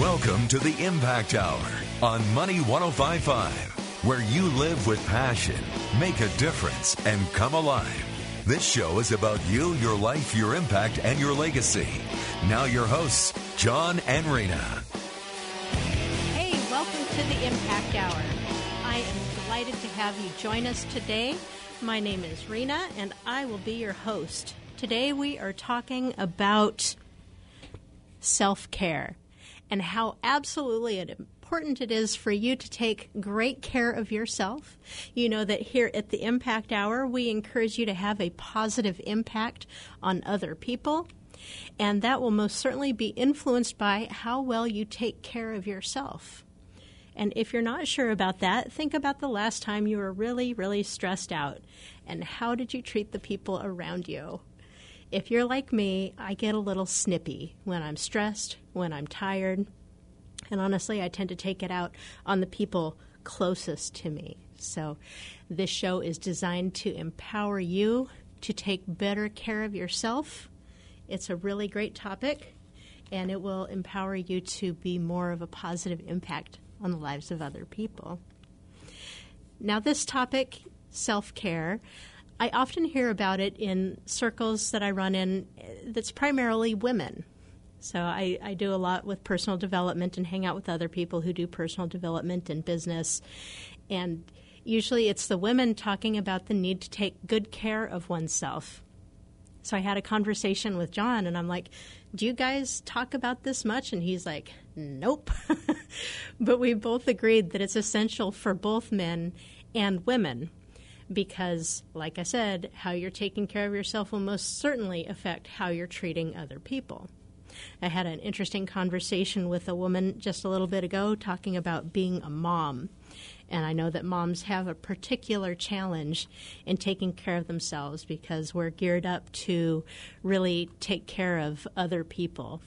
Welcome to the Impact Hour on Money 1055, where you live with passion, make a difference, and come alive. This show is about you, your life, your impact, and your legacy. Now, your hosts, John and Rena. Hey, welcome to the Impact Hour. I am delighted to have you join us today. My name is Rena, and I will be your host. Today, we are talking about self care and how absolutely important it is for you to take great care of yourself. You know that here at the Impact Hour, we encourage you to have a positive impact on other people. And that will most certainly be influenced by how well you take care of yourself. And if you're not sure about that, think about the last time you were really, really stressed out and how did you treat the people around you? If you're like me, I get a little snippy when I'm stressed, when I'm tired, and honestly, I tend to take it out on the people closest to me. So, this show is designed to empower you to take better care of yourself. It's a really great topic, and it will empower you to be more of a positive impact on the lives of other people. Now, this topic, self care, I often hear about it in circles that I run in eh, that's primarily women. So I, I do a lot with personal development and hang out with other people who do personal development and business. And usually it's the women talking about the need to take good care of oneself. So I had a conversation with John and I'm like, Do you guys talk about this much? And he's like, Nope. but we both agreed that it's essential for both men and women because, like I said, how you're taking care of yourself will most certainly affect how you're treating other people. I had an interesting conversation with a woman just a little bit ago talking about being a mom. And I know that moms have a particular challenge in taking care of themselves because we're geared up to really take care of other people.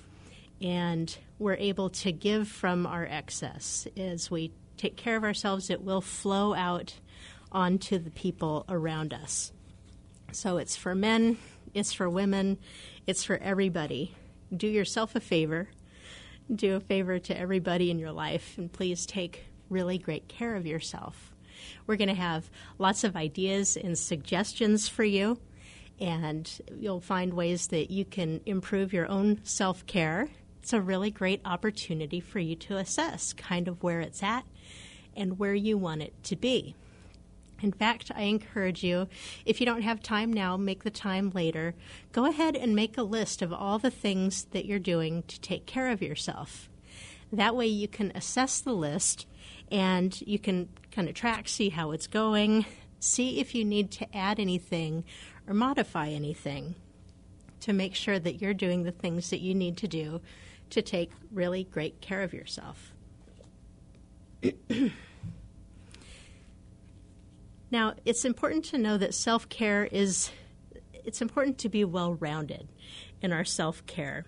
And we're able to give from our excess. As we take care of ourselves, it will flow out onto the people around us. So it's for men, it's for women, it's for everybody do yourself a favor, do a favor to everybody in your life, and please take really great care of yourself. We're going to have lots of ideas and suggestions for you, and you'll find ways that you can improve your own self care. It's a really great opportunity for you to assess kind of where it's at and where you want it to be. In fact, I encourage you, if you don't have time now, make the time later. Go ahead and make a list of all the things that you're doing to take care of yourself. That way, you can assess the list and you can kind of track, see how it's going, see if you need to add anything or modify anything to make sure that you're doing the things that you need to do to take really great care of yourself. Now, it's important to know that self care is, it's important to be well rounded in our self care.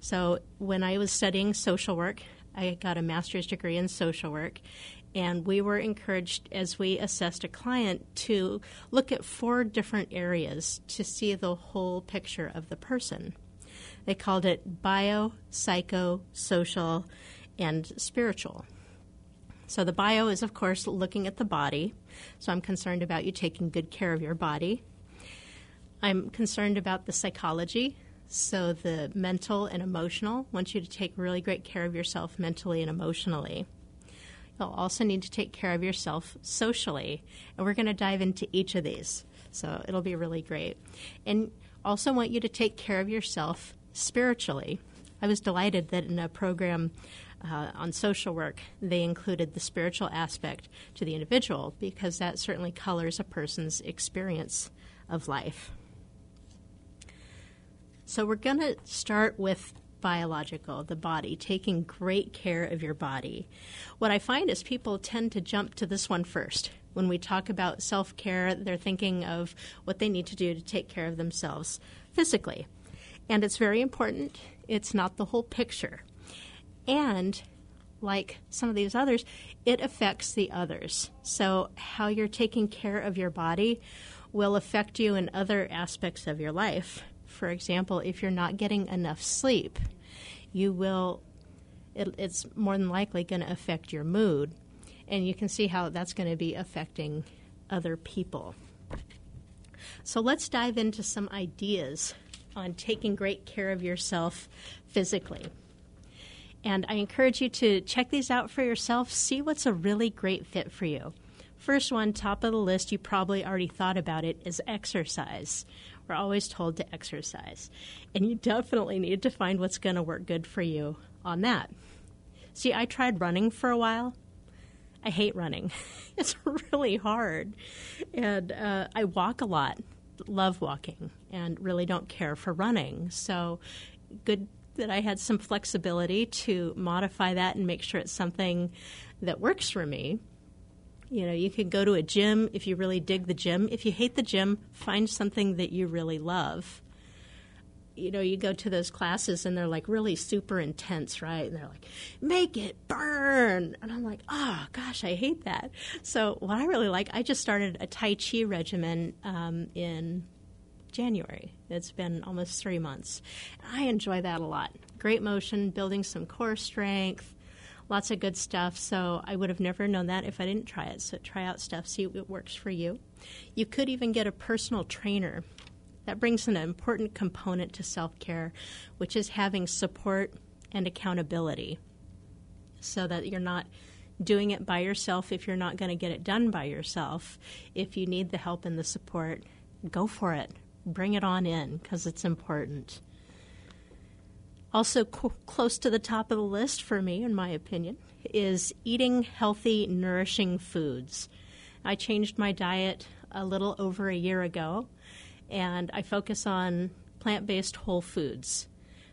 So, when I was studying social work, I got a master's degree in social work, and we were encouraged as we assessed a client to look at four different areas to see the whole picture of the person. They called it bio, psycho, social, and spiritual. So the bio is, of course, looking at the body. So I'm concerned about you taking good care of your body. I'm concerned about the psychology. So the mental and emotional. I want you to take really great care of yourself mentally and emotionally. You'll also need to take care of yourself socially. And we're going to dive into each of these. So it'll be really great. And also want you to take care of yourself spiritually. I was delighted that in a program uh, on social work, they included the spiritual aspect to the individual because that certainly colors a person's experience of life. So, we're going to start with biological, the body, taking great care of your body. What I find is people tend to jump to this one first. When we talk about self care, they're thinking of what they need to do to take care of themselves physically. And it's very important, it's not the whole picture. And like some of these others, it affects the others. So, how you're taking care of your body will affect you in other aspects of your life. For example, if you're not getting enough sleep, you will it, it's more than likely going to affect your mood. And you can see how that's going to be affecting other people. So let's dive into some ideas on taking great care of yourself physically. And I encourage you to check these out for yourself, see what's a really great fit for you. First one, top of the list, you probably already thought about it, is exercise. We're always told to exercise. And you definitely need to find what's going to work good for you on that. See, I tried running for a while. I hate running. it's really hard. And uh, I walk a lot, love walking, and really don't care for running. So, good that I had some flexibility to modify that and make sure it's something that works for me. You know, you can go to a gym if you really dig the gym. If you hate the gym, find something that you really love. You know, you go to those classes and they're like really super intense, right? And they're like, make it burn. And I'm like, oh gosh, I hate that. So, what I really like, I just started a Tai Chi regimen um, in January. It's been almost three months. I enjoy that a lot. Great motion, building some core strength, lots of good stuff. So I would have never known that if I didn't try it. So try out stuff, see what works for you. You could even get a personal trainer. That brings an important component to self care, which is having support and accountability so that you're not doing it by yourself if you're not going to get it done by yourself. If you need the help and the support, go for it. Bring it on in because it's important. Also, co- close to the top of the list for me, in my opinion, is eating healthy, nourishing foods. I changed my diet a little over a year ago, and I focus on plant based whole foods.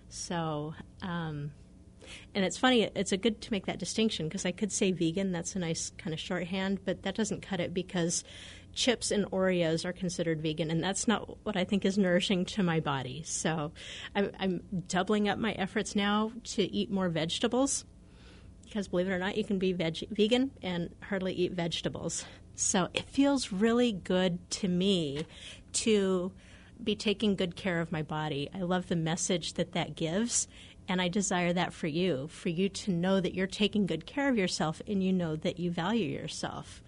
So, um, and it's funny, it's a good to make that distinction because I could say vegan, that's a nice kind of shorthand, but that doesn't cut it because chips and Oreos are considered vegan, and that's not what I think is nourishing to my body. So I'm, I'm doubling up my efforts now to eat more vegetables because believe it or not, you can be veg- vegan and hardly eat vegetables. So it feels really good to me to be taking good care of my body. I love the message that that gives. And I desire that for you, for you to know that you're taking good care of yourself and you know that you value yourself.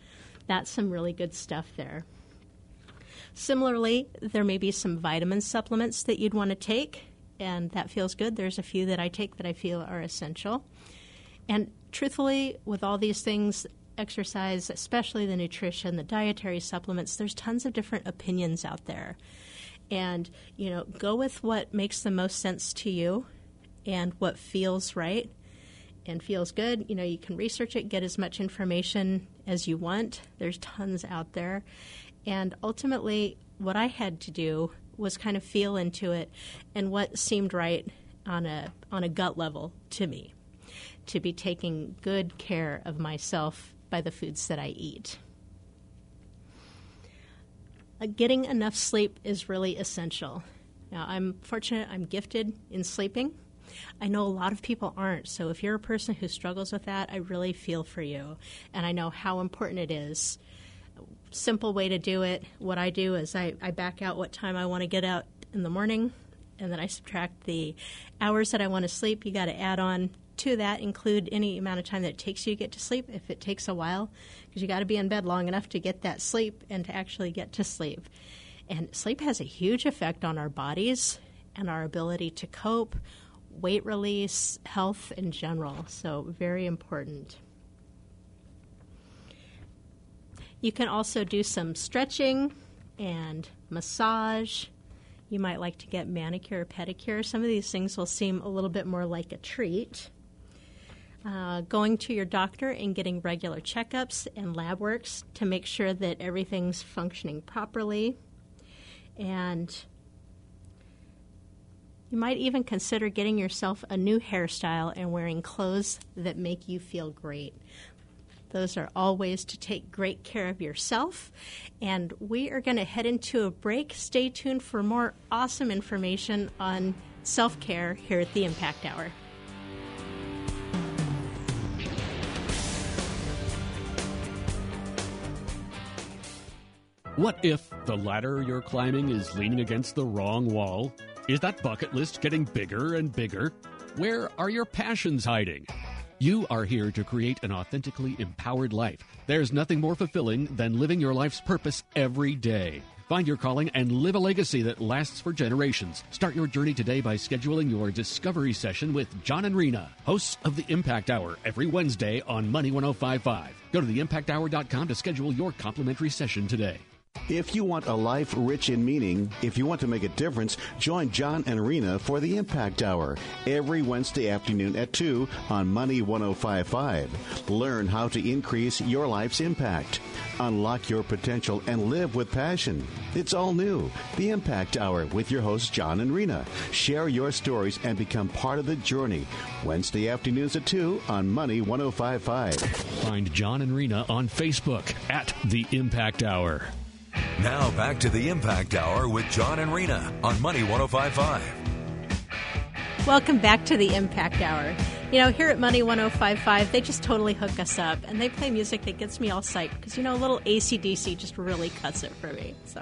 That's some really good stuff there. Similarly, there may be some vitamin supplements that you'd want to take, and that feels good. There's a few that I take that I feel are essential. And truthfully, with all these things, exercise, especially the nutrition, the dietary supplements, there's tons of different opinions out there. And, you know, go with what makes the most sense to you and what feels right and feels good. You know, you can research it, get as much information as you want. There's tons out there. And ultimately, what I had to do was kind of feel into it and what seemed right on a on a gut level to me to be taking good care of myself by the foods that I eat. Uh, getting enough sleep is really essential. Now, I'm fortunate I'm gifted in sleeping. I know a lot of people aren't. So if you're a person who struggles with that, I really feel for you. And I know how important it is. Simple way to do it. What I do is I, I back out what time I want to get out in the morning, and then I subtract the hours that I want to sleep. You got to add on to that, include any amount of time that it takes you to get to sleep if it takes a while, because you got to be in bed long enough to get that sleep and to actually get to sleep. And sleep has a huge effect on our bodies and our ability to cope, weight release, health in general. So, very important. You can also do some stretching and massage. You might like to get manicure, pedicure. Some of these things will seem a little bit more like a treat. Uh, going to your doctor and getting regular checkups and lab works to make sure that everything's functioning properly. And you might even consider getting yourself a new hairstyle and wearing clothes that make you feel great. Those are all ways to take great care of yourself. And we are going to head into a break. Stay tuned for more awesome information on self care here at the Impact Hour. What if the ladder you're climbing is leaning against the wrong wall? Is that bucket list getting bigger and bigger? Where are your passions hiding? You are here to create an authentically empowered life. There's nothing more fulfilling than living your life's purpose every day. Find your calling and live a legacy that lasts for generations. Start your journey today by scheduling your discovery session with John and Rena, hosts of the Impact Hour, every Wednesday on Money 1055. Go to theimpacthour.com to schedule your complimentary session today. If you want a life rich in meaning, if you want to make a difference, join John and Rena for the Impact Hour every Wednesday afternoon at 2 on Money 1055. Learn how to increase your life's impact. Unlock your potential and live with passion. It's all new. The Impact Hour with your hosts, John and Rena. Share your stories and become part of the journey. Wednesday afternoons at 2 on Money 1055. Find John and Rena on Facebook at The Impact Hour. Now back to the Impact Hour with John and Rena on Money 1055. Welcome back to the Impact Hour. You know, here at Money 1055, they just totally hook us up and they play music that gets me all psyched because, you know, a little ACDC just really cuts it for me. So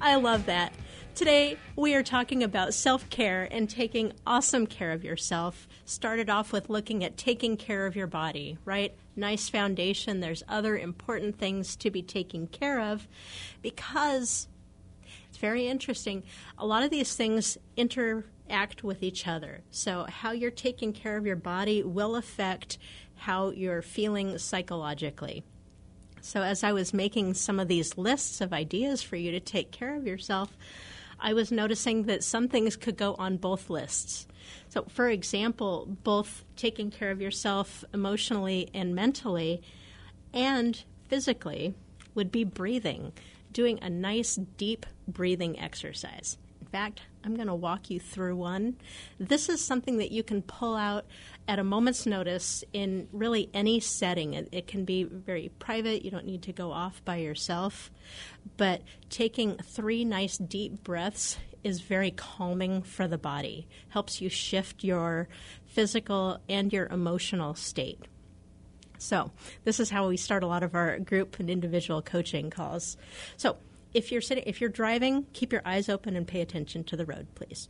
I love that. Today, we are talking about self care and taking awesome care of yourself. Started off with looking at taking care of your body, right? Nice foundation. There's other important things to be taking care of because it's very interesting. A lot of these things interact with each other. So, how you're taking care of your body will affect how you're feeling psychologically. So, as I was making some of these lists of ideas for you to take care of yourself, I was noticing that some things could go on both lists. So, for example, both taking care of yourself emotionally and mentally and physically would be breathing, doing a nice deep breathing exercise. In fact, I'm going to walk you through one. This is something that you can pull out at a moment's notice in really any setting. It, it, can be very private, you don't need to go off by yourself. But taking three nice deep breaths is very calming for the body, helps you shift your physical and your emotional state. So, this is how we start a lot of our group and individual coaching calls. So, if you're sitting if you're driving, keep your eyes open and pay attention to the road, please.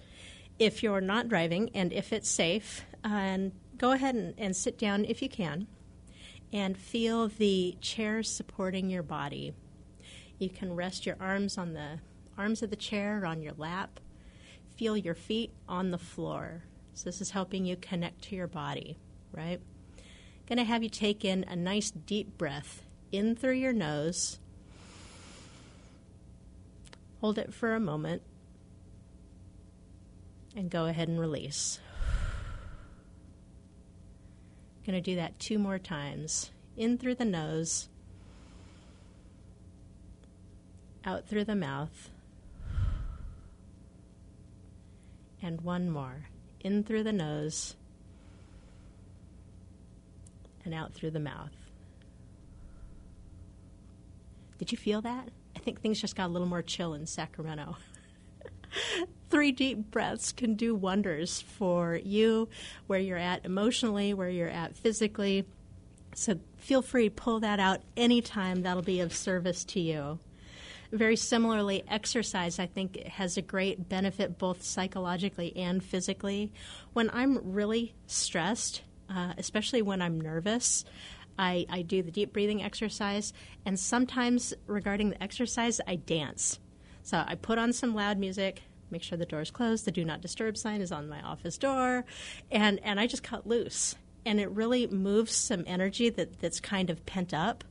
If you're not driving and if it's safe, and go ahead and, and sit down if you can and feel the chair supporting your body. You can rest your arms on the arms of the chair on your lap. Feel your feet on the floor. So this is helping you connect to your body, right? Going to have you take in a nice deep breath in through your nose. Hold it for a moment and go ahead and release. Going to do that two more times. In through the nose, out through the mouth, and one more. In through the nose, and out through the mouth. Did you feel that? I think things just got a little more chill in Sacramento. Three deep breaths can do wonders for you, where you're at emotionally, where you're at physically. So feel free pull that out anytime that'll be of service to you. Very similarly, exercise, I think, has a great benefit both psychologically and physically. When I'm really stressed, uh, especially when I'm nervous, I, I do the deep breathing exercise, and sometimes regarding the exercise, I dance. So I put on some loud music, make sure the door is closed, the do not disturb sign is on my office door, and, and I just cut loose. And it really moves some energy that, that's kind of pent up.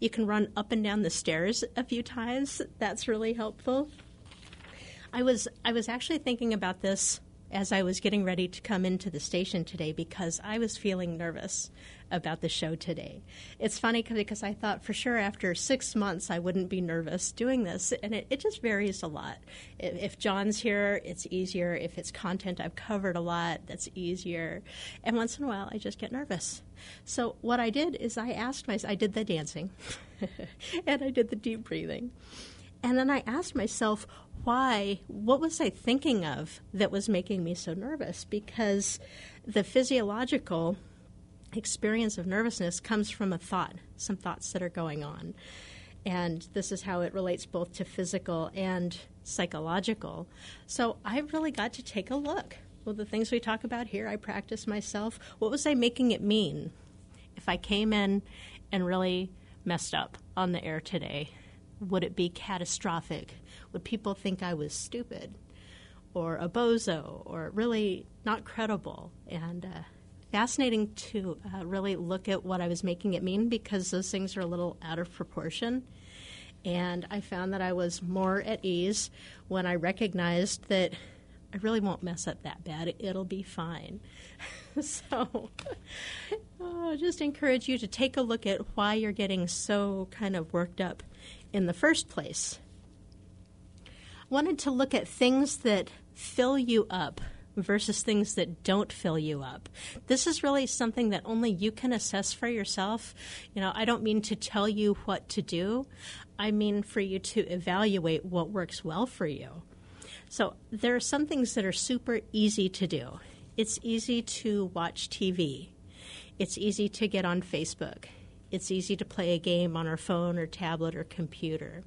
You can run up and down the stairs a few times. That's really helpful. I was I was actually thinking about this as I was getting ready to come into the station today because I was feeling nervous about the show today. It's funny because I thought for sure after six months I wouldn't be nervous doing this, and it, it just varies a lot. If, if John's here, it's easier. If it's content I've covered a lot, that's easier. And once in a while, I just get nervous. So what I did is I asked myself, I did the dancing, and I did the deep breathing. And then I asked myself, why, what was I thinking of that was making me so nervous? Because the physiological experience of nervousness comes from a thought, some thoughts that are going on. And this is how it relates both to physical and psychological. So I really got to take a look Well, the things we talk about here, I practice myself. What was I making it mean? If I came in and really messed up on the air today, would it be catastrophic? Would people think I was stupid or a bozo or really not credible? And uh, fascinating to uh, really look at what I was making it mean because those things are a little out of proportion. And I found that I was more at ease when I recognized that I really won't mess up that bad. It'll be fine. so, oh, just encourage you to take a look at why you're getting so kind of worked up in the first place. Wanted to look at things that fill you up versus things that don't fill you up. This is really something that only you can assess for yourself. You know, I don't mean to tell you what to do. I mean for you to evaluate what works well for you. So, there are some things that are super easy to do. It's easy to watch TV. It's easy to get on Facebook. It's easy to play a game on our phone or tablet or computer.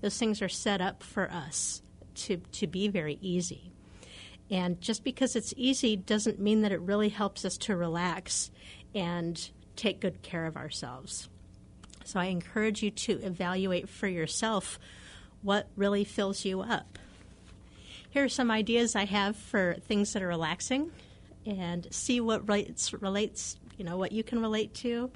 Those things are set up for us to, to be very easy. And just because it's easy doesn't mean that it really helps us to relax and take good care of ourselves. So I encourage you to evaluate for yourself what really fills you up. Here are some ideas I have for things that are relaxing and see what relates, relates you know, what you can relate to.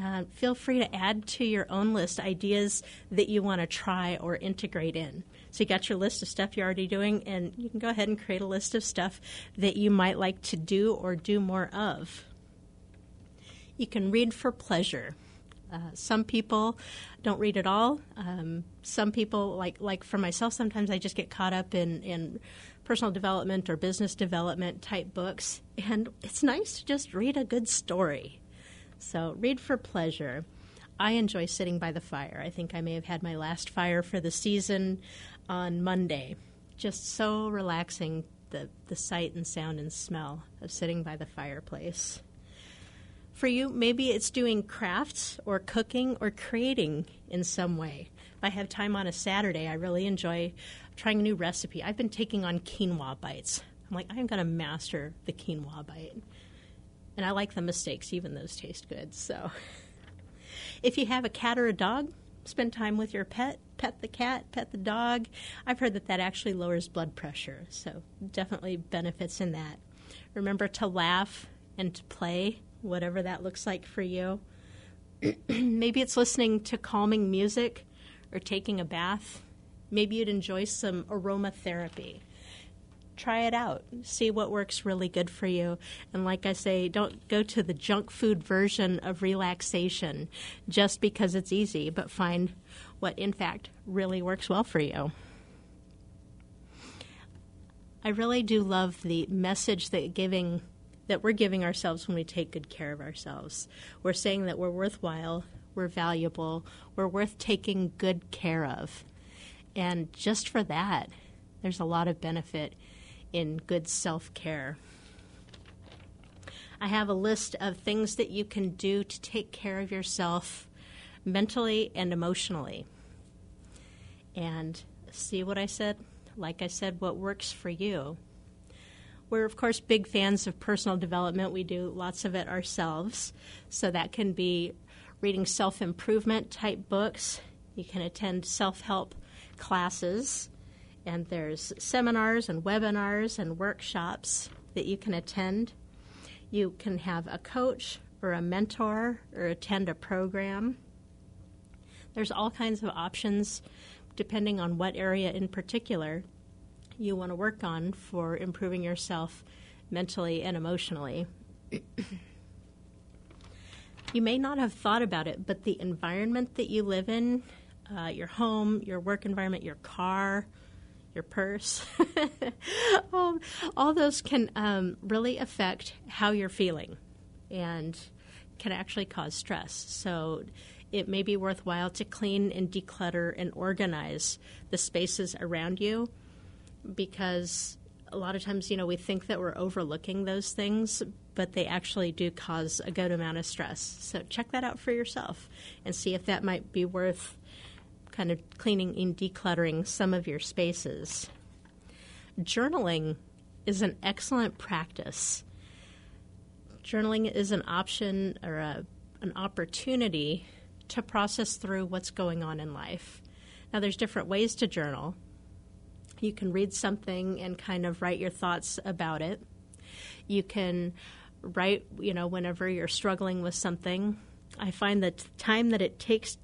Uh, feel free to add to your own list ideas that you want to try or integrate in. So you got your list of stuff you're already doing, and you can go ahead and create a list of stuff that you might like to do or do more of. You can read for pleasure. Uh, some people don't read at all. Um, some people, like like for myself, sometimes I just get caught up in in personal development or business development type books, and it's nice to just read a good story. So read for pleasure. I enjoy sitting by the fire. I think I may have had my last fire for the season on Monday. Just so relaxing the, the sight and sound and smell of sitting by the fireplace. For you, maybe it's doing crafts or cooking or creating in some way. If I have time on a Saturday, I really enjoy trying a new recipe. I've been taking on quinoa bites. I'm like, I'm going to master the quinoa bite. And I like the mistakes, even those taste good. So if you have a cat or a dog, spend time with your pet. Pet the cat, pet the dog. I've heard that that actually lowers blood pressure. So definitely benefits in that. Remember to laugh and to play whatever that looks like for you. Maybe it's listening to calming music or taking a bath. Maybe you'd enjoy some aromatherapy. Try it out. See what works really good for you. And like I say, don't go to the junk food version of relaxation just because it's easy, but find what in fact really works well for you. I really do love the message that giving that we're giving ourselves when we take good care of ourselves. We're saying that we're worthwhile, we're valuable, we're worth taking good care of. And just for that, there's a lot of benefit in good self care. I have a list of things that you can do to take care of yourself mentally and emotionally. And see what I said? Like I said, what works for you. We're, of course, big fans of personal development. We do lots of it ourselves. So that can be reading self improvement type books. You can attend self help classes. And there's seminars and webinars and workshops that you can attend. You can have a coach or a mentor or attend a program. There's all kinds of options depending on what area in particular you want to work on for improving yourself mentally and emotionally. you may not have thought about it, but the environment that you live in, uh, your home, your work environment, your car, your purse, all, all, those can um, really affect how you're feeling and can actually cause stress. So it may be worthwhile to clean and declutter and organize the spaces around you because a lot of times, you know, we think that we're overlooking those things, but they actually do cause a good amount of stress. So check that out for yourself and see if that might be worth kind of cleaning and decluttering some of your spaces. Journaling is an excellent practice. Journaling is an option or a, an opportunity to process through what's going on in life. Now, there's different ways to journal. You can read something and kind of write your thoughts about it. You can write, you know, whenever you're struggling with something. I find that time that it takes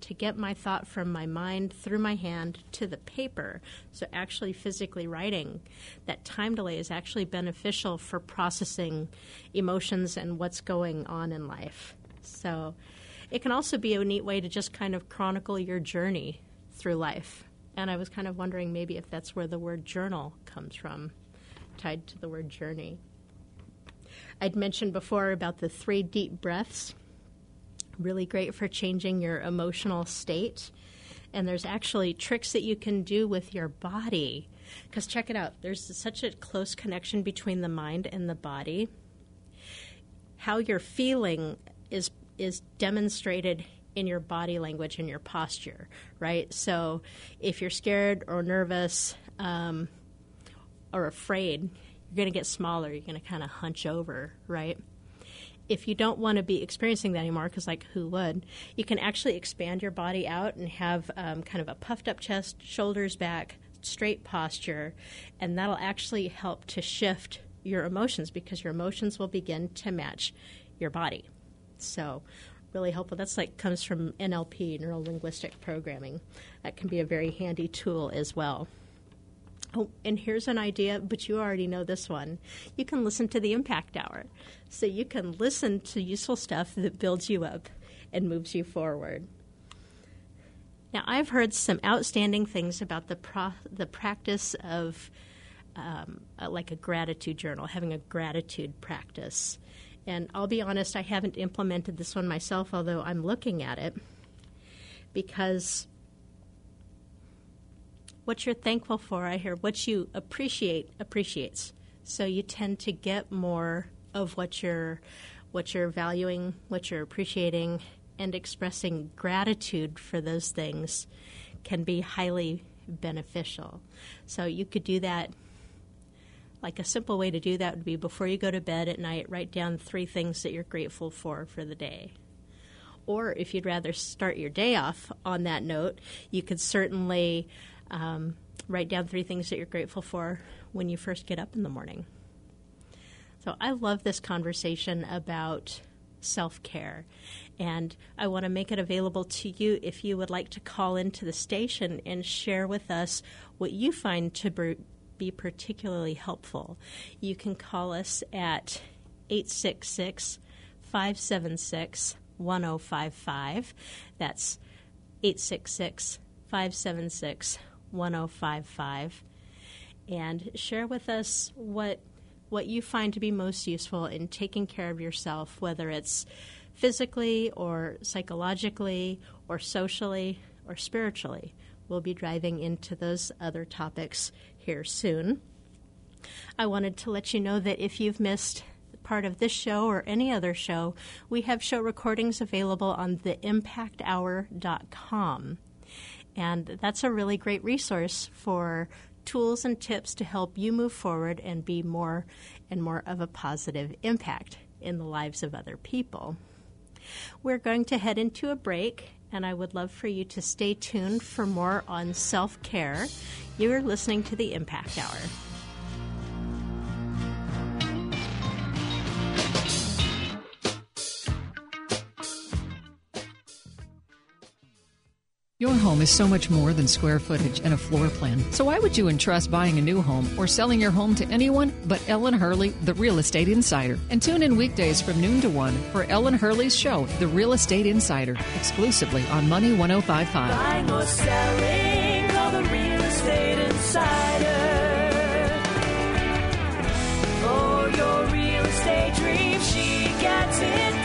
to get my thought from my mind through my hand to the paper, so actually physically writing, that time delay is actually beneficial for processing emotions and what's going on in life. So it can also be a neat way to just kind of chronicle your journey through life. And I was kind of wondering maybe if that's where the word journal comes from, tied to the word journey. I'd mentioned before about the three deep breaths really great for changing your emotional state. And there's actually tricks that you can do with your body. Because check it out, there's such a close connection between the mind and the body. How you're feeling is is demonstrated in your body language and your posture, right? So if you're scared or nervous um, or afraid, you're going to get smaller. You're going to kind of hunch over, right? If you don't want to be experiencing that anymore, because like who would, you can actually expand your body out and have um, kind of a puffed up chest, shoulders back, straight posture, and that'll actually help to shift your emotions because your emotions will begin to match your body. So, really helpful. That's like comes from NLP, neuro linguistic programming. That can be a very handy tool as well. Oh, and here's an idea, but you already know this one. You can listen to the Impact Hour. So you can listen to useful stuff that builds you up and moves you forward. Now, I've heard some outstanding things about the, pro- the practice of um, like a gratitude journal, having a gratitude practice. And I'll be honest, I haven't implemented this one myself, although I'm looking at it because what you're thankful for, I hear what you appreciate appreciates. So you tend to get more of what you're what you're valuing, what you're appreciating, and expressing gratitude for those things can be highly beneficial. So you could do that like a simple way to do that would be before you go to bed at night, write down three things that you're grateful for for the day. Or if you'd rather start your day off on that note, you could certainly um, write down three things that you're grateful for when you first get up in the morning. So I love this conversation about self care. And I want to make it available to you if you would like to call into the station and share with us what you find to be particularly helpful. You can call us at 866 576 1055. That's 866 576 1055 and share with us what what you find to be most useful in taking care of yourself whether it's physically or psychologically or socially or spiritually. We'll be driving into those other topics here soon. I wanted to let you know that if you've missed part of this show or any other show we have show recordings available on theimpacthour.com and that's a really great resource for tools and tips to help you move forward and be more and more of a positive impact in the lives of other people. We're going to head into a break, and I would love for you to stay tuned for more on self care. You are listening to the Impact Hour. Your home is so much more than square footage and a floor plan. So why would you entrust buying a new home or selling your home to anyone but Ellen Hurley, the Real Estate Insider? And tune in weekdays from noon to 1 for Ellen Hurley's show, The Real Estate Insider, exclusively on Money 1055. Buying or selling, call the Real Estate Insider. For your real estate dream, she gets it.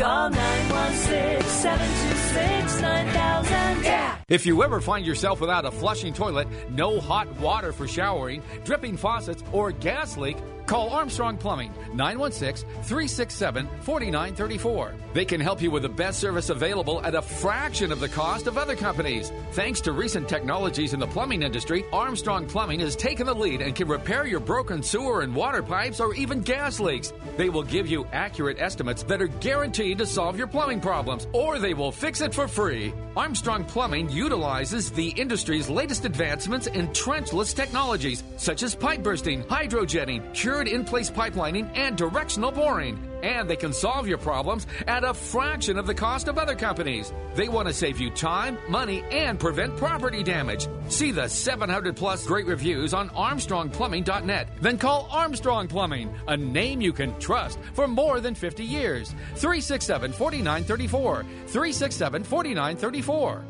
Call 916 726 9000. Yeah! If you ever find yourself without a flushing toilet, no hot water for showering, dripping faucets, or gas leak, Call Armstrong Plumbing 916 367 4934. They can help you with the best service available at a fraction of the cost of other companies. Thanks to recent technologies in the plumbing industry, Armstrong Plumbing has taken the lead and can repair your broken sewer and water pipes or even gas leaks. They will give you accurate estimates that are guaranteed to solve your plumbing problems, or they will fix it for free. Armstrong Plumbing utilizes the industry's latest advancements in trenchless technologies, such as pipe bursting, hydrojetting, in place pipelining, and directional boring and they can solve your problems at a fraction of the cost of other companies. They want to save you time, money, and prevent property damage. See the 700 plus great reviews on ArmstrongPlumbing.net. Then call Armstrong Plumbing, a name you can trust for more than 50 years. 367 4934. 367 4934.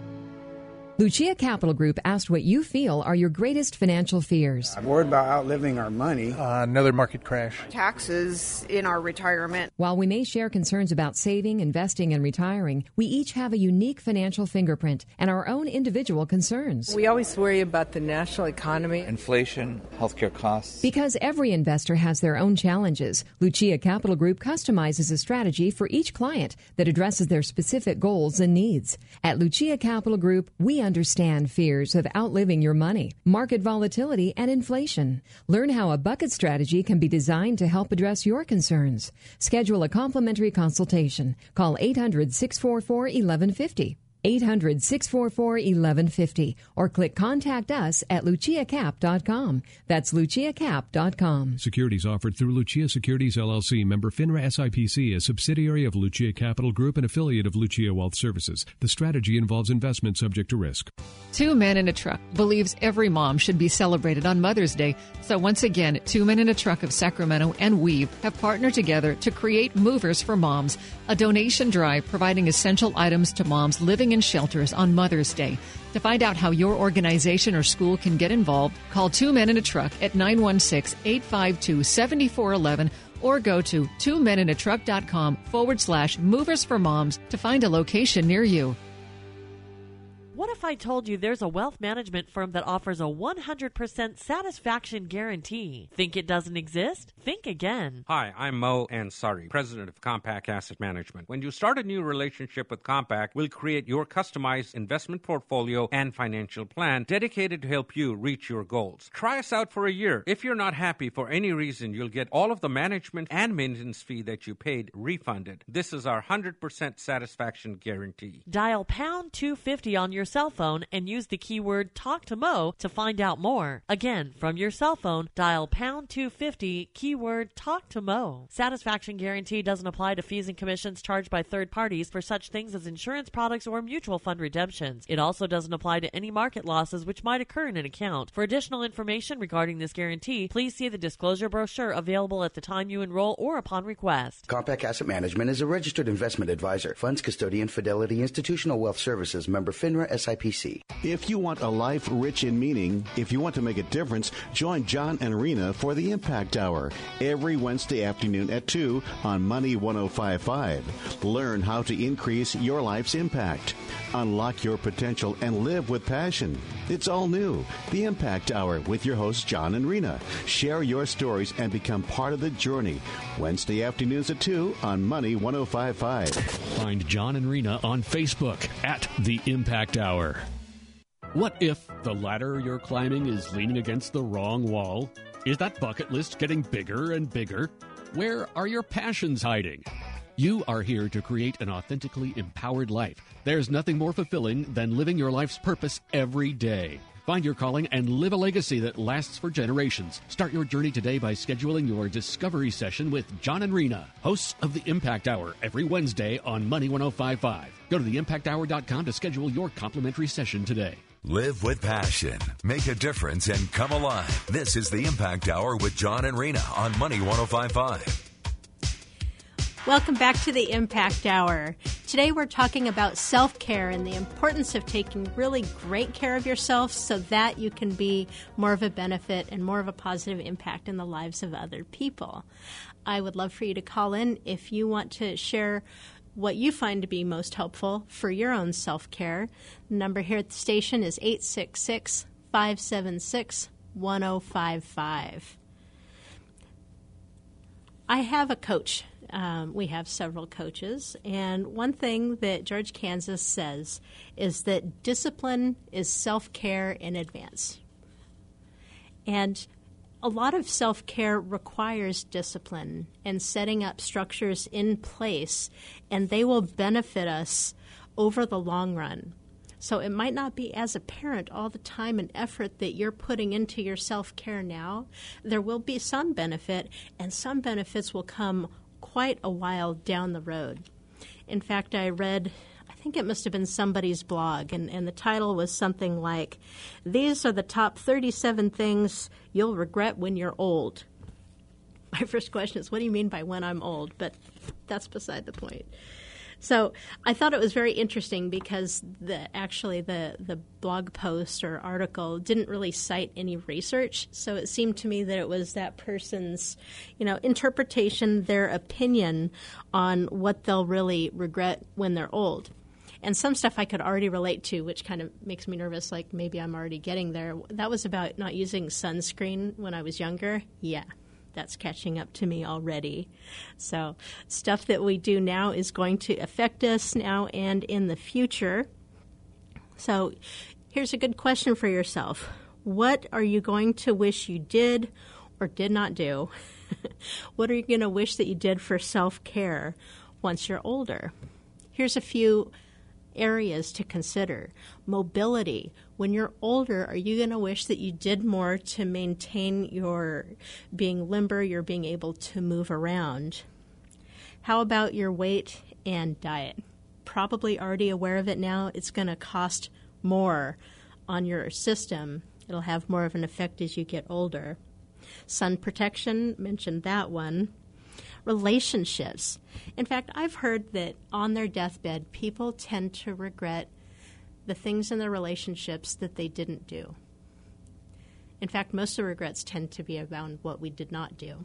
Lucia Capital Group asked what you feel are your greatest financial fears. I'm worried about outliving our money. Uh, another market crash. Taxes in our retirement. While we may share concerns about saving, investing, and retiring, we each have a unique financial fingerprint and our own individual concerns. We always worry about the national economy, inflation, healthcare costs. Because every investor has their own challenges, Lucia Capital Group customizes a strategy for each client that addresses their specific goals and needs. At Lucia Capital Group, we understand fears of outliving your money, market volatility, and inflation. Learn how a bucket strategy can be designed to help address your concerns. Schedule a complimentary consultation. Call 800 644 1150. 800 644 1150 or click contact us at luciacap.com. That's luciacap.com. Securities offered through Lucia Securities LLC, member FINRA SIPC, a subsidiary of Lucia Capital Group and affiliate of Lucia Wealth Services. The strategy involves investment subject to risk. Two Men and a Truck believes every mom should be celebrated on Mother's Day. So once again, Two Men and a Truck of Sacramento and Weave have partnered together to create Movers for Moms, a donation drive providing essential items to moms living in shelters on Mother's Day. To find out how your organization or school can get involved, call Two Men and a Truck at 916 852 7411 or go to twomeninatruck.com forward slash movers for moms to find a location near you. What if I told you there's a wealth management firm that offers a 100% satisfaction guarantee? Think it doesn't exist? Think again. Hi, I'm Mo Ansari, president of Compak Asset Management. When you start a new relationship with Compak, we'll create your customized investment portfolio and financial plan dedicated to help you reach your goals. Try us out for a year. If you're not happy for any reason, you'll get all of the management and maintenance fee that you paid refunded. This is our 100% satisfaction guarantee. Dial pound 250 on your cell phone and use the keyword talk to Mo to find out more. Again, from your cell phone, dial pound 250 keyword talk to Mo. Satisfaction guarantee doesn't apply to fees and commissions charged by third parties for such things as insurance products or mutual fund redemptions. It also doesn't apply to any market losses which might occur in an account. For additional information regarding this guarantee, please see the disclosure brochure available at the time you enroll or upon request. Compak Asset Management is a registered investment advisor. Funds custodian Fidelity Institutional Wealth Services member FINRA SIPC. If you want a life rich in meaning, if you want to make a difference, join John and Rena for the Impact Hour every Wednesday afternoon at 2 on Money 1055. Learn how to increase your life's impact. Unlock your potential and live with passion. It's all new. The Impact Hour with your hosts, John and Rena. Share your stories and become part of the journey. Wednesday afternoons at 2 on Money 1055. Find John and Rena on Facebook at The Impact Hour. What if the ladder you're climbing is leaning against the wrong wall? Is that bucket list getting bigger and bigger? Where are your passions hiding? You are here to create an authentically empowered life. There's nothing more fulfilling than living your life's purpose every day. Find your calling and live a legacy that lasts for generations. Start your journey today by scheduling your discovery session with John and Rena, hosts of the Impact Hour, every Wednesday on Money 1055. Go to theimpacthour.com to schedule your complimentary session today. Live with passion, make a difference, and come alive. This is the Impact Hour with John and Rena on Money 1055. Welcome back to the Impact Hour. Today we're talking about self care and the importance of taking really great care of yourself so that you can be more of a benefit and more of a positive impact in the lives of other people. I would love for you to call in if you want to share what you find to be most helpful for your own self care. The number here at the station is 866 576 1055. I have a coach. Um, we have several coaches, and one thing that George Kansas says is that discipline is self care in advance. And a lot of self care requires discipline and setting up structures in place, and they will benefit us over the long run. So it might not be as apparent all the time and effort that you're putting into your self care now. There will be some benefit, and some benefits will come quite a while down the road. In fact, I read I think it must have been somebody's blog, and, and the title was something like, These are the top 37 things you'll regret when you're old. My first question is, What do you mean by when I'm old? But that's beside the point. So I thought it was very interesting because the actually the the blog post or article didn't really cite any research. So it seemed to me that it was that person's, you know, interpretation, their opinion on what they'll really regret when they're old. And some stuff I could already relate to, which kind of makes me nervous, like maybe I'm already getting there. That was about not using sunscreen when I was younger. Yeah, that's catching up to me already. So, stuff that we do now is going to affect us now and in the future. So, here's a good question for yourself What are you going to wish you did or did not do? what are you going to wish that you did for self care once you're older? Here's a few areas to consider. Mobility. When you're older, are you going to wish that you did more to maintain your being limber, your being able to move around? How about your weight and diet? Probably already aware of it now. It's going to cost more on your system. It'll have more of an effect as you get older. Sun protection, mentioned that one relationships. In fact, I've heard that on their deathbed, people tend to regret the things in their relationships that they didn't do. In fact, most of the regrets tend to be around what we did not do.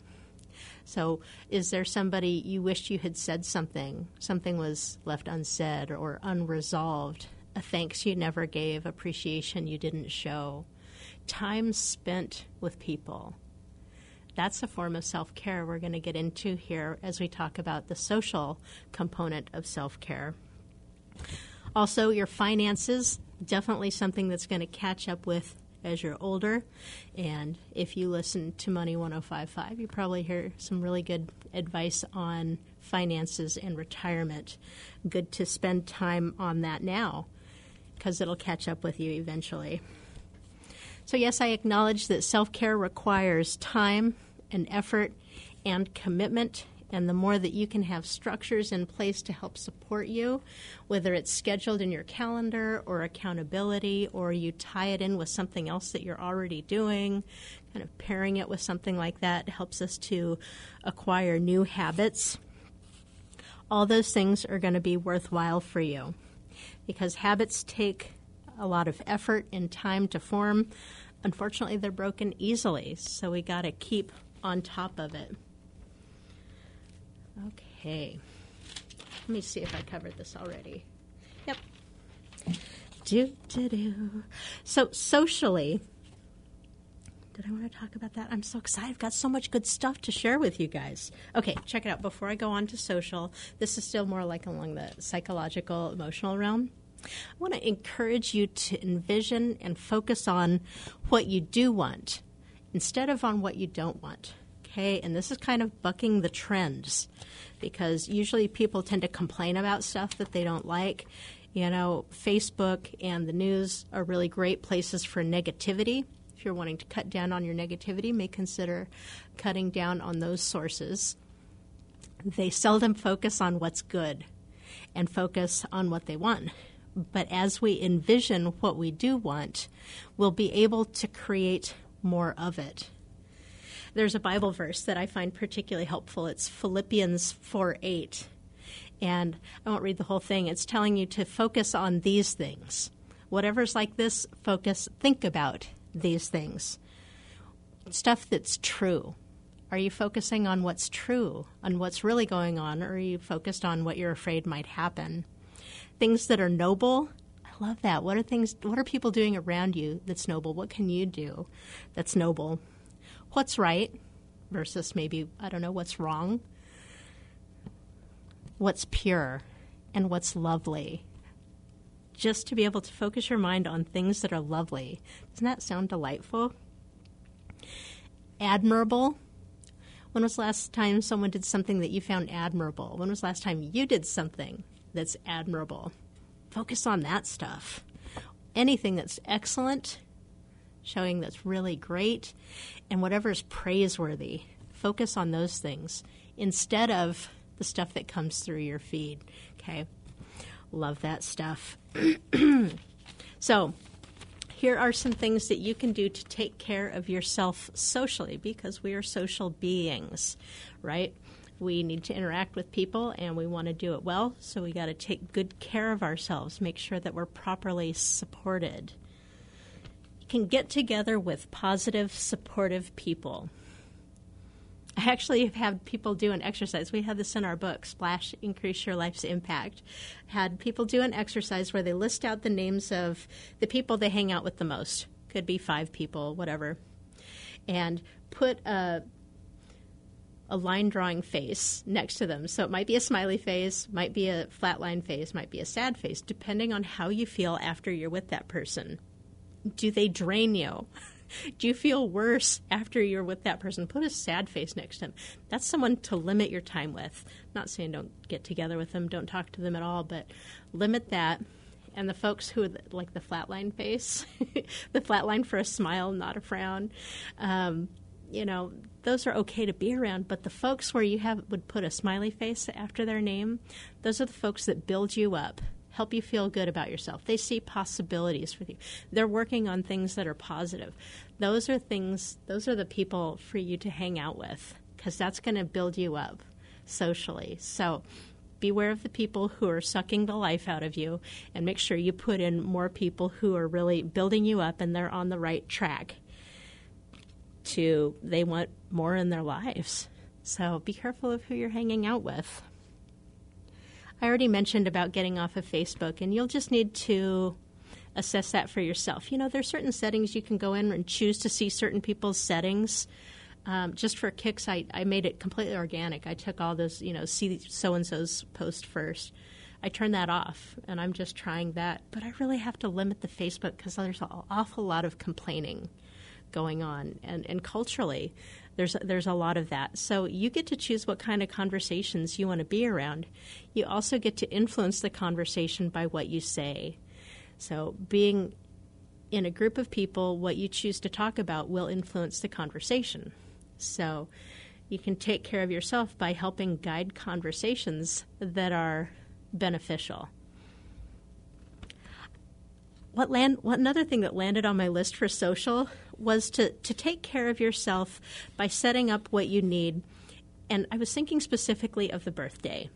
So, is there somebody you wished you had said something, something was left unsaid or unresolved, a thanks you never gave, appreciation you didn't show, time spent with people? That's a form of self care we're going to get into here as we talk about the social component of self care. Also, your finances, definitely something that's going to catch up with as you're older. And if you listen to Money 1055, you probably hear some really good advice on finances and retirement. Good to spend time on that now because it'll catch up with you eventually. So, yes, I acknowledge that self care requires time and effort and commitment. And the more that you can have structures in place to help support you, whether it's scheduled in your calendar or accountability, or you tie it in with something else that you're already doing, kind of pairing it with something like that helps us to acquire new habits. All those things are going to be worthwhile for you because habits take a lot of effort and time to form. Unfortunately, they're broken easily, so we got to keep on top of it. Okay. Let me see if I covered this already. Yep. Do, do, do. So, socially, did I want to talk about that? I'm so excited. I've got so much good stuff to share with you guys. Okay, check it out. Before I go on to social, this is still more like along the psychological, emotional realm. I want to encourage you to envision and focus on what you do want instead of on what you don't want. Okay, and this is kind of bucking the trends because usually people tend to complain about stuff that they don't like. You know, Facebook and the news are really great places for negativity. If you're wanting to cut down on your negativity, may consider cutting down on those sources. They seldom focus on what's good and focus on what they want. But as we envision what we do want, we'll be able to create more of it. There's a Bible verse that I find particularly helpful. It's Philippians 4 8. And I won't read the whole thing. It's telling you to focus on these things. Whatever's like this, focus, think about these things. Stuff that's true. Are you focusing on what's true, on what's really going on, or are you focused on what you're afraid might happen? Things that are noble, love that. What are things? What are people doing around you that's noble? What can you do that's noble? What's right? versus maybe, I don't know, what's wrong, what's pure, and what's lovely. Just to be able to focus your mind on things that are lovely. Doesn't that sound delightful? Admirable. When was the last time someone did something that you found admirable? When was the last time you did something that's admirable? Focus on that stuff. Anything that's excellent, showing that's really great, and whatever is praiseworthy. Focus on those things instead of the stuff that comes through your feed. Okay. Love that stuff. so, here are some things that you can do to take care of yourself socially because we are social beings, right? We need to interact with people and we want to do it well, so we got to take good care of ourselves, make sure that we're properly supported. You can get together with positive, supportive people. I actually have had people do an exercise. We have this in our book, Splash Increase Your Life's Impact. Had people do an exercise where they list out the names of the people they hang out with the most. Could be five people, whatever. And put a a line drawing face next to them. So it might be a smiley face, might be a flat line face, might be a sad face, depending on how you feel after you're with that person. Do they drain you? Do you feel worse after you're with that person? Put a sad face next to them. That's someone to limit your time with. not saying don't get together with them, don't talk to them at all, but limit that. And the folks who like the flatline face, the flatline for a smile, not a frown, um, you know, those are okay to be around. But the folks where you have would put a smiley face after their name, those are the folks that build you up help you feel good about yourself. They see possibilities for you. They're working on things that are positive. Those are things, those are the people for you to hang out with because that's going to build you up socially. So beware of the people who are sucking the life out of you and make sure you put in more people who are really building you up and they're on the right track to they want more in their lives. So be careful of who you're hanging out with. I already mentioned about getting off of Facebook, and you'll just need to assess that for yourself. You know, there's certain settings you can go in and choose to see certain people's settings. Um, just for kicks, I, I made it completely organic. I took all those, you know, see so and so's post first. I turned that off, and I'm just trying that. But I really have to limit the Facebook because there's an awful lot of complaining going on, and, and culturally, there's there's a lot of that. So you get to choose what kind of conversations you want to be around. You also get to influence the conversation by what you say. So being in a group of people, what you choose to talk about will influence the conversation. So you can take care of yourself by helping guide conversations that are beneficial. What land? What another thing that landed on my list for social was to, to take care of yourself by setting up what you need. And I was thinking specifically of the birthday.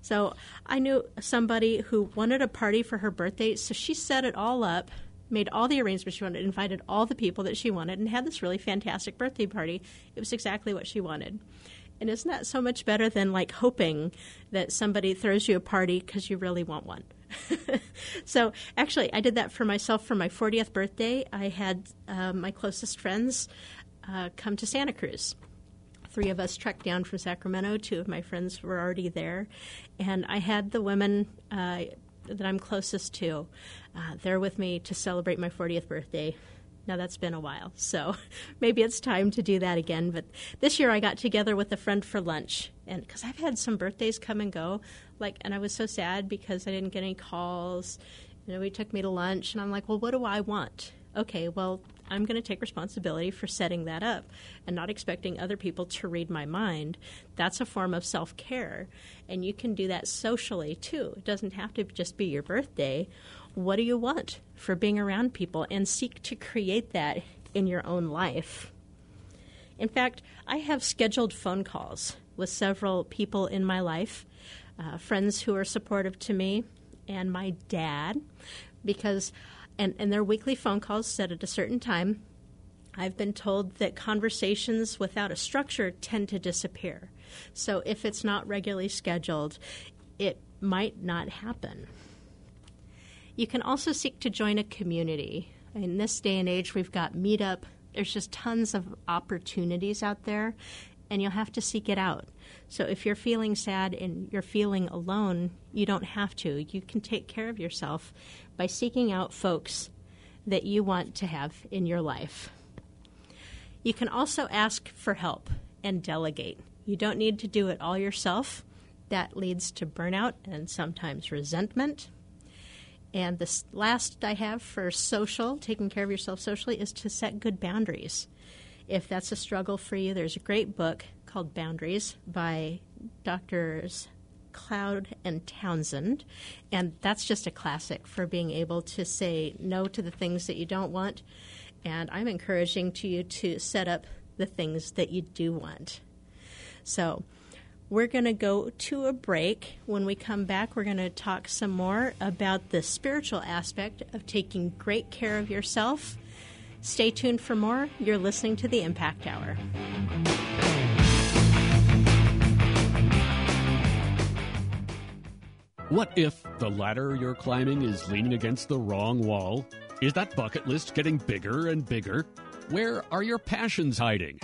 So I knew somebody who wanted a party for her birthday, so she set it all up, made all the arrangements she wanted, invited all the people that she wanted, and had this really fantastic birthday party. It was exactly what she wanted. And isn't that so much better than like hoping that somebody throws you a party because you really want one? so actually, I did that for myself for my 40th birthday. I had uh, my closest friends uh, come to Santa Cruz. Three of us trekked down from Sacramento. Two of my friends were already there. And I had the women uh, that I'm closest to uh, there with me to celebrate my 40th birthday. Now that's been a while, so maybe it's time to do that again. But this year I got together with a friend for lunch, and because I've had some birthdays come and go, like, and I was so sad because I didn't get any calls. You know, he took me to lunch, and I'm like, well, what do I want? Okay, well, I'm going to take responsibility for setting that up and not expecting other people to read my mind. That's a form of self care. And you can do that socially too. It doesn't have to just be your birthday what do you want for being around people and seek to create that in your own life. In fact, I have scheduled phone calls with several people in my life, uh, friends who are supportive to me, and my dad, because, and, and their weekly phone calls set at a certain time. I've been told that conversations without a structure tend to disappear. So if it's not regularly scheduled, it might not happen. You can also seek to join a community. In this day and age, we've got Meetup, there's just tons of opportunities out there, and you'll have to seek it out. So if you're feeling sad and you're feeling alone, you don't have to. You can take care of yourself by seeking out folks that you want to have in your life. You can also ask for help and delegate. You don't need to do it all yourself. That leads to burnout and sometimes resentment. And the last I have for social, taking care of yourself socially, is to set good boundaries. If that's a struggle for you, there's a great book called Boundaries by Doctors Cloud and Townsend. And that's just a classic for being able to say no to the things that you don't want. And I'm encouraging to you to set up the things that you do want. So, we're going to go to a break. When we come back, we're going to talk some more about the spiritual aspect of taking great care of yourself. Stay tuned for more. You're listening to the Impact Hour. What if the ladder you're climbing is leaning against the wrong wall? Is that bucket list getting bigger and bigger? Where are your passions hiding?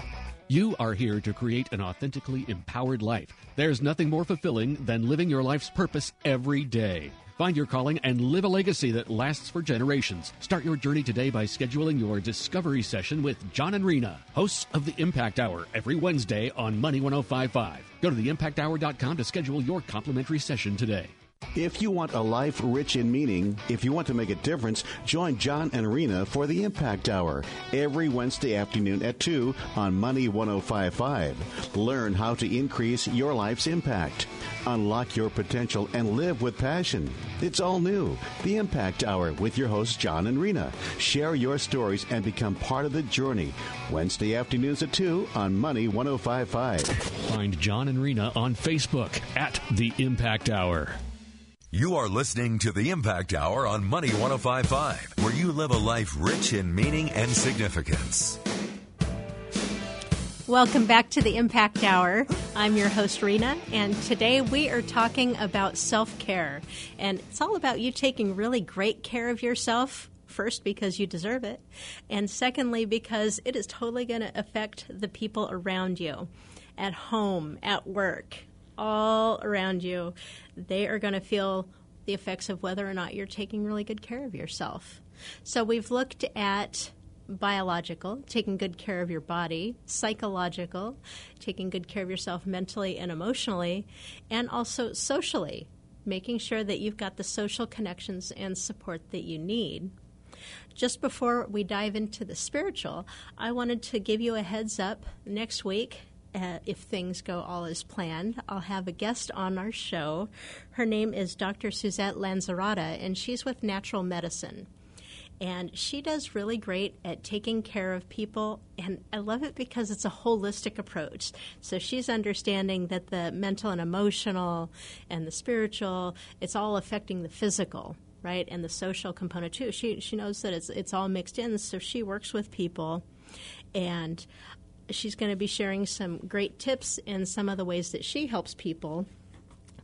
You are here to create an authentically empowered life. There's nothing more fulfilling than living your life's purpose every day. Find your calling and live a legacy that lasts for generations. Start your journey today by scheduling your discovery session with John and Rena, hosts of the Impact Hour, every Wednesday on Money 1055. Go to theimpacthour.com to schedule your complimentary session today. If you want a life rich in meaning, if you want to make a difference, join John and Rena for the Impact Hour every Wednesday afternoon at 2 on Money 1055. Learn how to increase your life's impact. Unlock your potential and live with passion. It's all new. The Impact Hour with your hosts, John and Rena. Share your stories and become part of the journey. Wednesday afternoons at 2 on Money 1055. Find John and Rena on Facebook at The Impact Hour. You are listening to the Impact Hour on Money 1055, where you live a life rich in meaning and significance. Welcome back to the Impact Hour. I'm your host, Rena, and today we are talking about self care. And it's all about you taking really great care of yourself. First, because you deserve it, and secondly, because it is totally going to affect the people around you at home, at work, all around you, they are going to feel the effects of whether or not you're taking really good care of yourself. So we've looked at biological, taking good care of your body, psychological, taking good care of yourself mentally and emotionally, and also socially, making sure that you've got the social connections and support that you need. Just before we dive into the spiritual, I wanted to give you a heads up next week uh, if things go all as planned, I'll have a guest on our show. Her name is Dr. Suzette Lanzarada, and she's with Natural Medicine. And she does really great at taking care of people. And I love it because it's a holistic approach. So she's understanding that the mental and emotional and the spiritual, it's all affecting the physical right and the social component too she she knows that it's it's all mixed in so she works with people and she's going to be sharing some great tips and some of the ways that she helps people.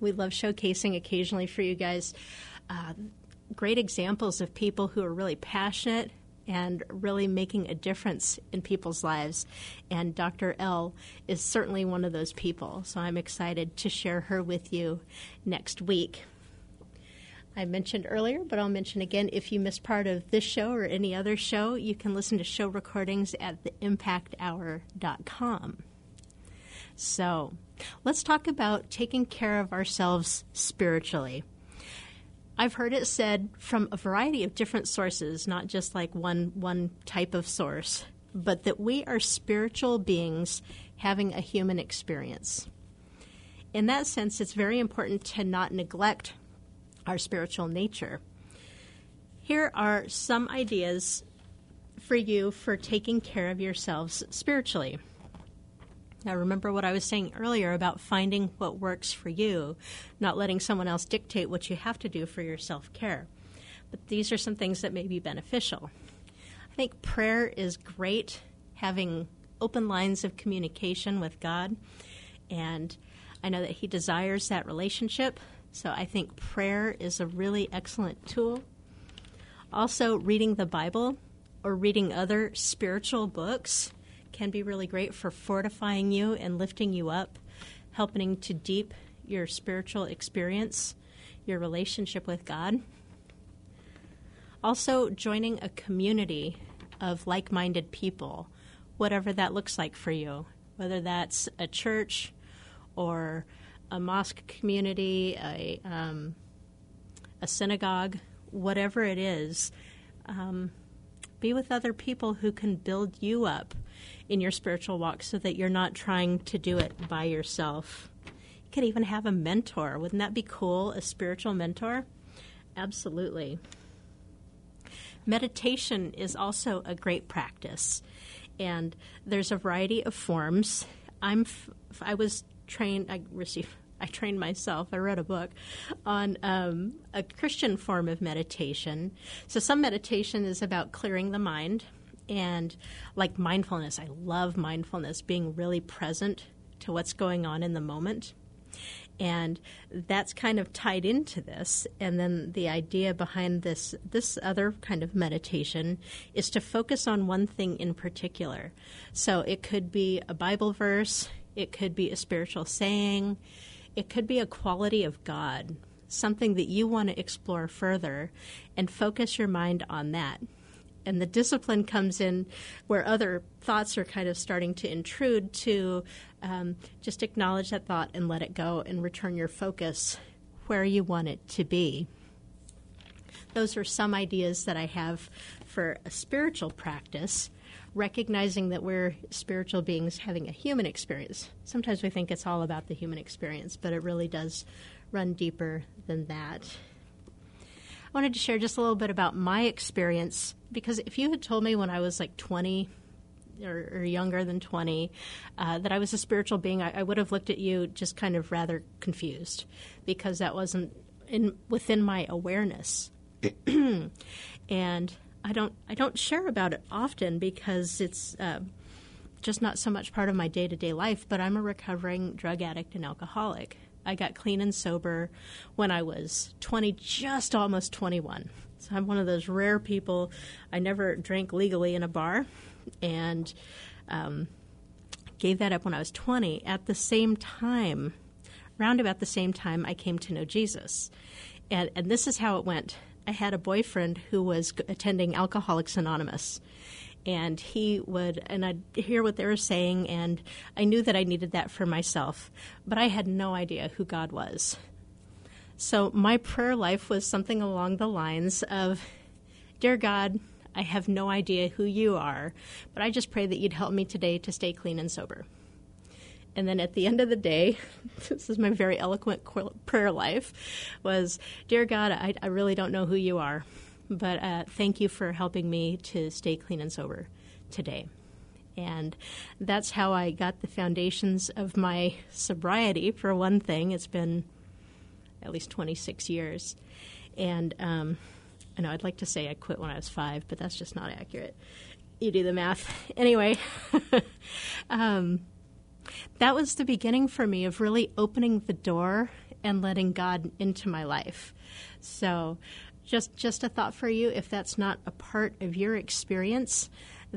We love showcasing occasionally for you guys uh, great examples of people who are really passionate and really making a difference in people's lives. And Dr. L is certainly one of those people. So I'm excited to share her with you next week. I mentioned earlier, but I'll mention again if you missed part of this show or any other show, you can listen to show recordings at theimpacthour.com. So, let's talk about taking care of ourselves spiritually. I've heard it said from a variety of different sources, not just like one one type of source, but that we are spiritual beings having a human experience. In that sense, it's very important to not neglect our spiritual nature. Here are some ideas for you for taking care of yourselves spiritually. Now, remember what I was saying earlier about finding what works for you, not letting someone else dictate what you have to do for your self care. But these are some things that may be beneficial. I think prayer is great, having open lines of communication with God. And I know that He desires that relationship. So I think prayer is a really excellent tool. Also, reading the Bible or reading other spiritual books can be really great for fortifying you and lifting you up, helping to deep your spiritual experience, your relationship with God. Also, joining a community of like minded people, whatever that looks like for you, whether that's a church or a mosque community, a, um, a synagogue, whatever it is. Um, be with other people who can build you up in your spiritual walk so that you're not trying to do it by yourself. You could even have a mentor. Wouldn't that be cool? A spiritual mentor? Absolutely. Meditation is also a great practice, and there's a variety of forms. I'm f- I was trained. I received. I trained myself. I read a book on um, a Christian form of meditation. So some meditation is about clearing the mind, and like mindfulness. I love mindfulness, being really present to what's going on in the moment. And that's kind of tied into this. And then the idea behind this this other kind of meditation is to focus on one thing in particular. So it could be a Bible verse, it could be a spiritual saying, it could be a quality of God, something that you want to explore further and focus your mind on that and the discipline comes in where other thoughts are kind of starting to intrude to um, just acknowledge that thought and let it go and return your focus where you want it to be. Those are some ideas that I have for a spiritual practice, recognizing that we're spiritual beings having a human experience. Sometimes we think it's all about the human experience, but it really does run deeper than that. I wanted to share just a little bit about my experience because if you had told me when I was like 20 or, or younger than 20 uh, that I was a spiritual being, I, I, would have looked at you just kind of rather confused because that wasn't in within my awareness. and I don't I don't share about it often because it's uh, just not so much part of my day to day life. But I'm a recovering drug addict and alcoholic. I got clean and sober when I was 20, just almost 21. So I'm one of those rare people. I never drank legally in a bar and um, gave that up when I was 20. At the same time, round about the same time, I came to know Jesus. And, and this is how it went. I had a boyfriend who was attending Alcoholics Anonymous. And he would and I'd hear what they were saying and I knew that I needed that for myself but I had no idea who God was. So my prayer life was something along the lines of dear God I have no idea who you are but I just pray that you'd help me today to stay clean and sober and then at the end of the day, this is my very eloquent prayer life, was, Dear God, I, I really don't know who you are, but uh, thank you for helping me to stay clean and sober today. And that's how I got the foundations of my sobriety, for one thing. It's been at least 26 years. And um, I know I'd like to say I quit when I was five, but that's just not accurate. You do the math. Anyway, um, that was the beginning for me of really opening the door and letting God into my life. So just just a thought for you if that's not a part of your experience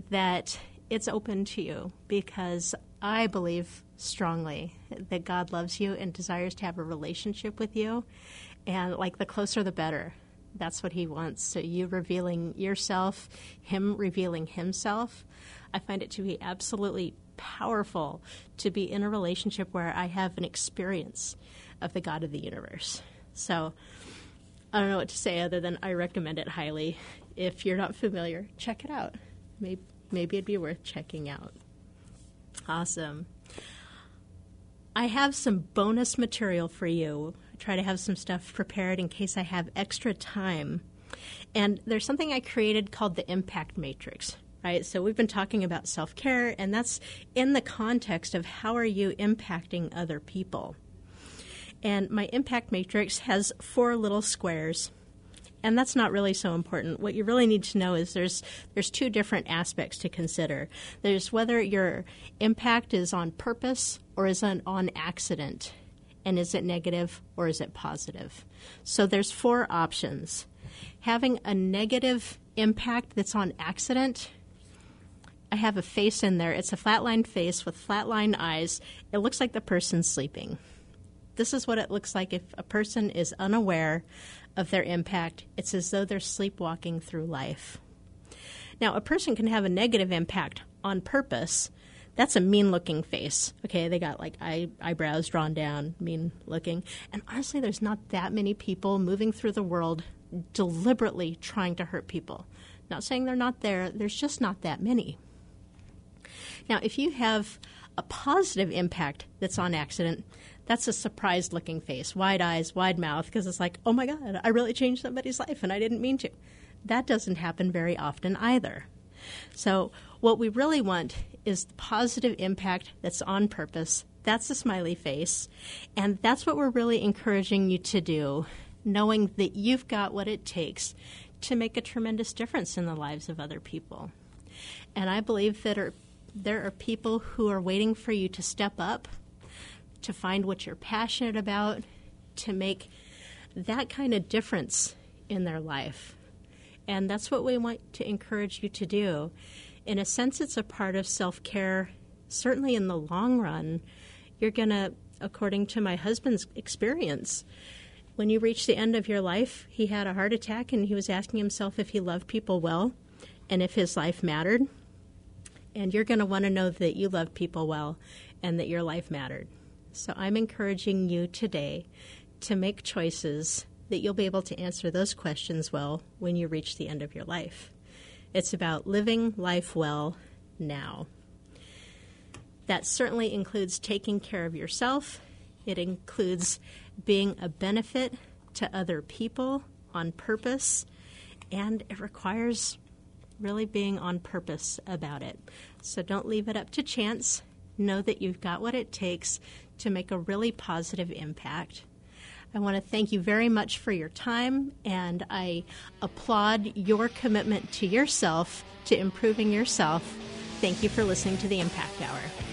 that it's open to you because I believe strongly that God loves you and desires to have a relationship with you and like the closer the better. That's what he wants. So you revealing yourself, him revealing himself. I find it to be absolutely powerful to be in a relationship where I have an experience of the God of the universe. So I don't know what to say other than I recommend it highly. If you're not familiar, check it out. Maybe, maybe it'd be worth checking out. Awesome. I have some bonus material for you. I try to have some stuff prepared in case I have extra time. And there's something I created called the Impact Matrix right? So we've been talking about self care, and that's in the context of how are you impacting other people. And my impact matrix has four little squares. And that's not really so important. What you really need to know is there's there's two different aspects to consider. There's whether your impact is on purpose or is it on accident, and is it negative or is it positive. So there's four options. Having a negative impact that's on accident, I have a face in there. It's a flatline face with flatline eyes. It looks like the person's sleeping. This is what it looks like if a person is unaware of their impact. It's as though they're sleepwalking through life. Now, a person can have a negative impact on purpose. That's a mean looking face. Okay, they got like eye, eyebrows drawn down, mean looking. And honestly, there's not that many people moving through the world deliberately trying to hurt people. Not saying they're not there, there's just not that many. Now, if you have a positive impact that's on accident, that's a surprised looking face, wide eyes, wide mouth, because it's like, oh my God, I really changed somebody's life and I didn't mean to. That doesn't happen very often either. So, what we really want is the positive impact that's on purpose. That's a smiley face. And that's what we're really encouraging you to do, knowing that you've got what it takes to make a tremendous difference in the lives of other people. And I believe that there are people who are waiting for you to step up, to find what you're passionate about, to make that kind of difference in their life. And that's what we want to encourage you to do. In a sense, it's a part of self care. Certainly, in the long run, you're going to, according to my husband's experience, when you reach the end of your life, he had a heart attack and he was asking himself if he loved people well and if his life mattered. And you're going to want to know that you love people well and that your life mattered. So I'm encouraging you today to make choices that you'll be able to answer those questions well when you reach the end of your life. It's about living life well now. That certainly includes taking care of yourself, it includes being a benefit to other people on purpose, and it requires really being on purpose about it. So don't leave it up to chance. Know that you've got what it takes to make a really positive impact I want to thank you very much for your time, and I applaud your commitment to yourself, to improving yourself. Thank you for listening to the Impact Hour.